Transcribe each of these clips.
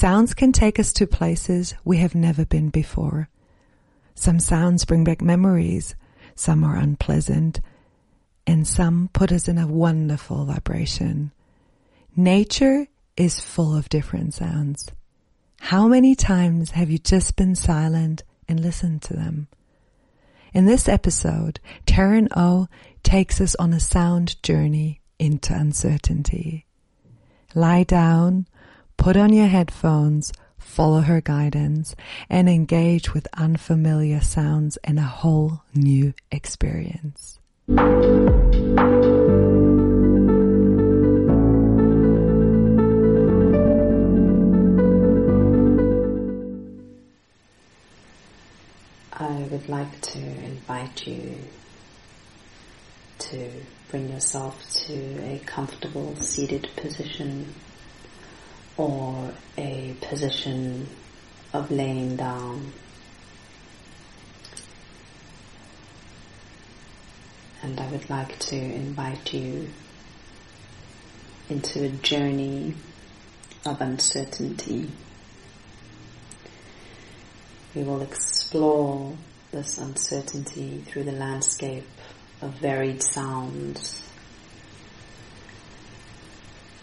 Sounds can take us to places we have never been before. Some sounds bring back memories, some are unpleasant, and some put us in a wonderful vibration. Nature is full of different sounds. How many times have you just been silent and listened to them? In this episode, Tarynn O takes us on a sound journey into uncertainty. Lie down, put on your headphones, follow her guidance, and engage with unfamiliar sounds in a whole new experience. I would like to invite you to bring yourself to a comfortable seated position or a position of laying down. And I would like to invite you into a journey of uncertainty. We will explore this uncertainty through the landscape of varied sounds,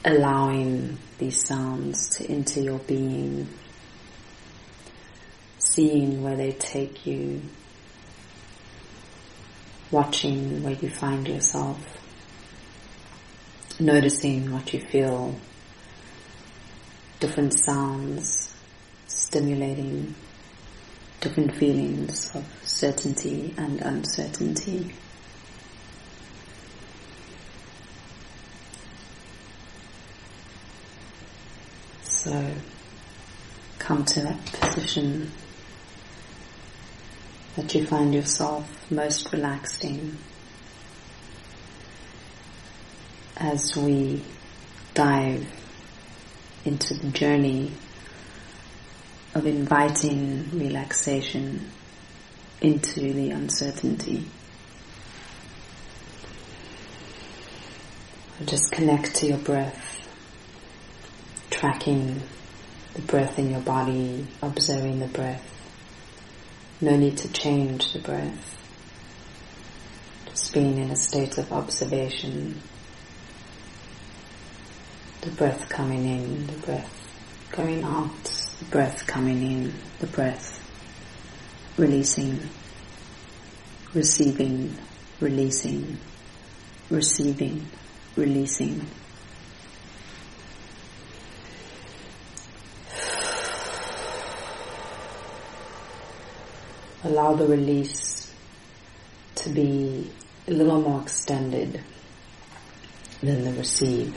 allowing these sounds to enter your being, seeing where they take you, watching where you find yourself, noticing what you feel, different sounds stimulating different feelings of certainty and uncertainty. So come to that position that you find yourself most relaxed in as we dive into the journey of inviting relaxation into the uncertainty. Just connect to your breath, tracking the breath in your body, observing the breath. No need to change the breath. Just being in a state of observation. The breath coming in, the breath going out the breath coming in, the breath releasing, receiving, releasing, receiving, releasing. Allow the release to be a little more extended than the receive.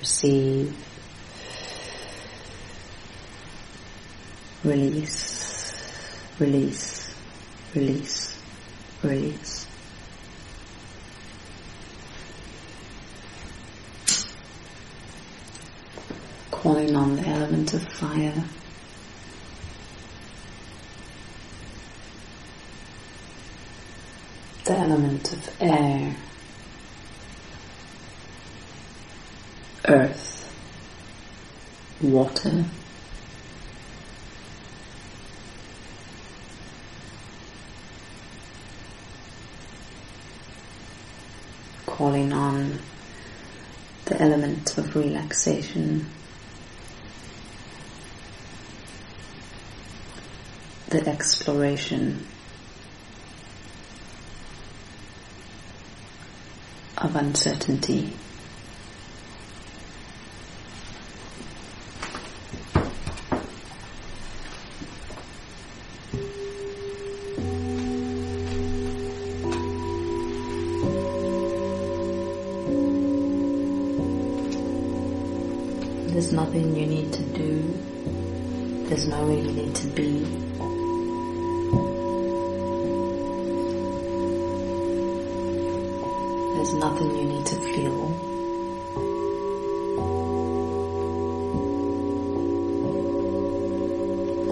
Receive release, release, release, release. Calling on the element of fire. The element of air. Earth. Water. calling on the element of relaxation, the exploration of uncertainty.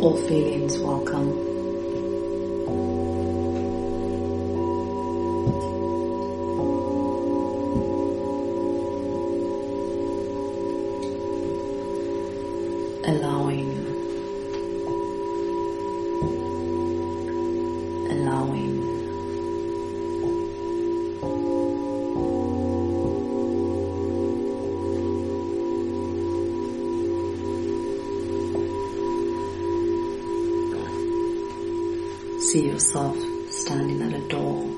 All feelings welcome. see yourself standing at a door.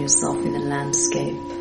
yourself in the landscape.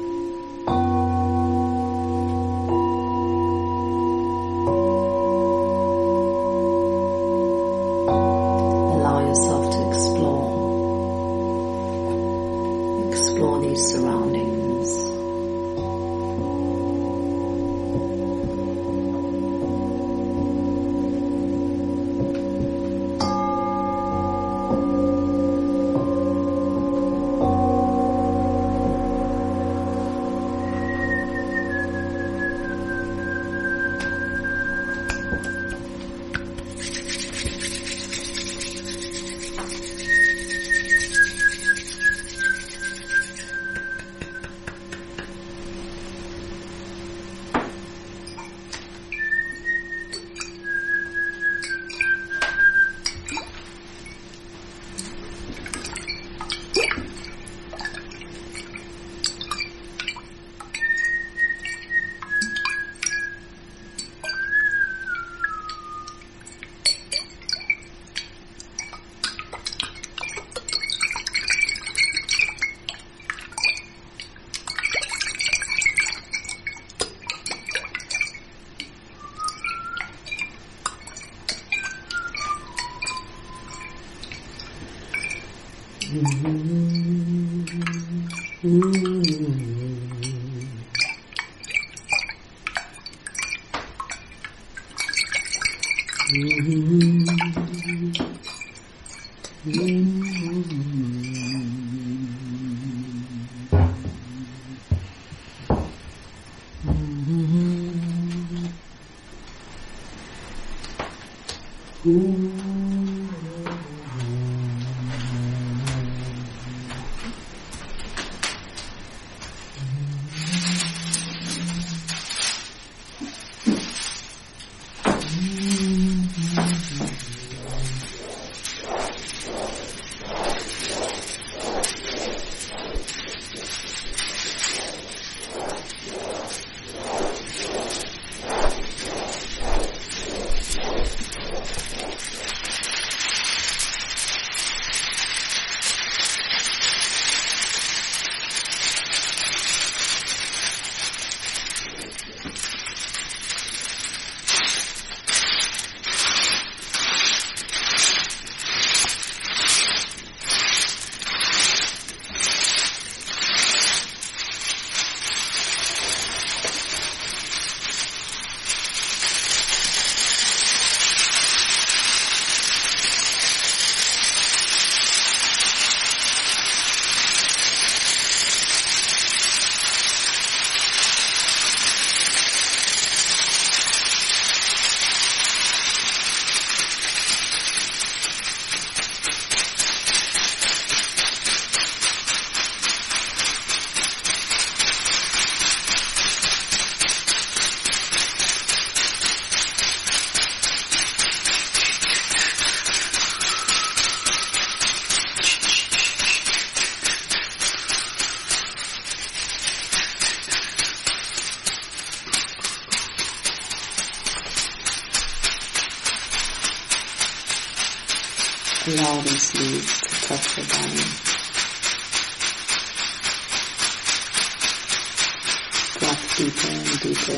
Deeper and deeper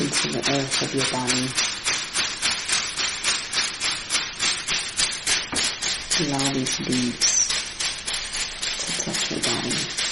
into the earth of your body. Allow these leaves to touch your body.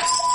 you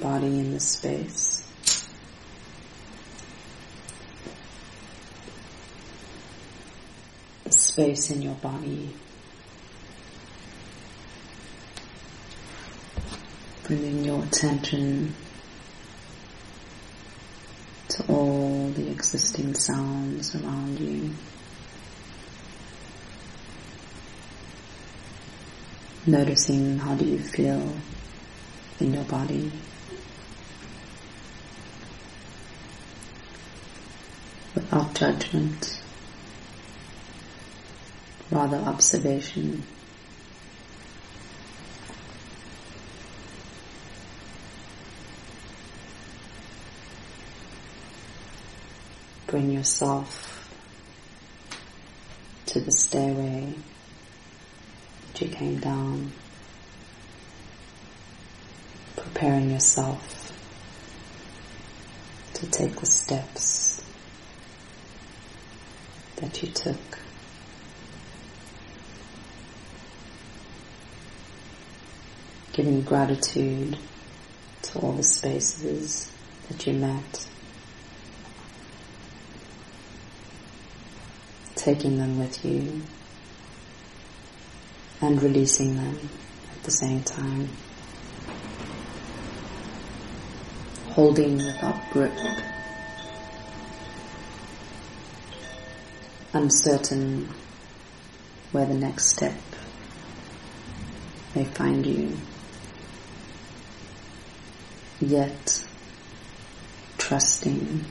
body in the space. The space in your body. Bringing your attention to all the existing sounds around you. Noticing how do you feel in your body. Without judgment, rather observation. Bring yourself to the stairway that you came down, preparing yourself to take the steps that you took. Giving gratitude to all the spaces that you met. Taking them with you and releasing them at the same time. Holding without grip. Uncertain where the next step may find you. Yet trusting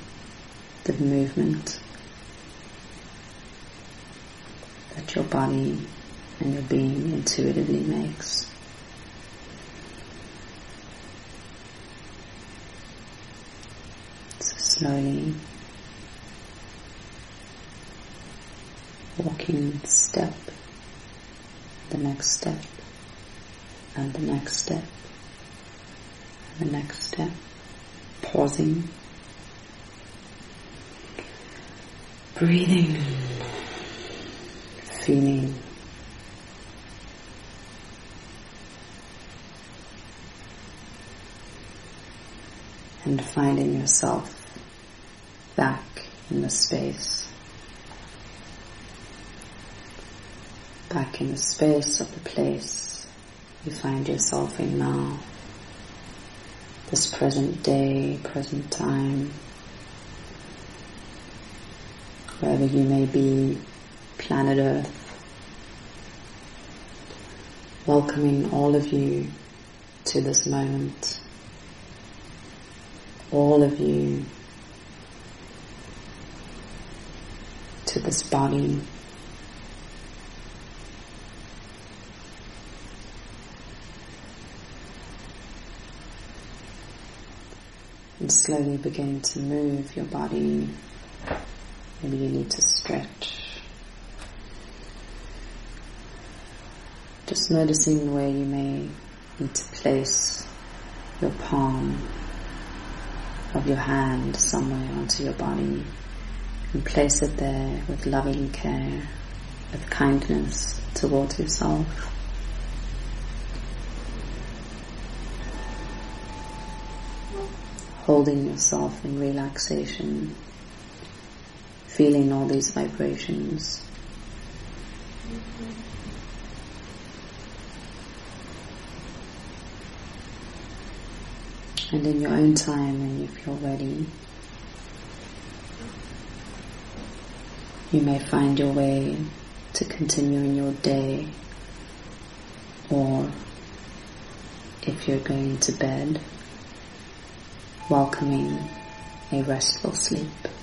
the movement that your body and your being intuitively makes. So slowly walking step, the next step, and the next step, and the next step, pausing, breathing, feeling and finding yourself back in the space. Back in the space of the place you find yourself in now. This present day, present time, wherever you may be, planet Earth, welcoming all of you to this moment all of you to this body. And slowly begin to move your body. Maybe you need to stretch. Just noticing where you may need to place your palm of your hand somewhere onto your body and place it there with loving care, with kindness towards yourself. Holding yourself in relaxation, feeling all these vibrations. And in your own time, when you feel ready, you may find your way to continue in your day, or if you're going to bed, welcoming a restful sleep.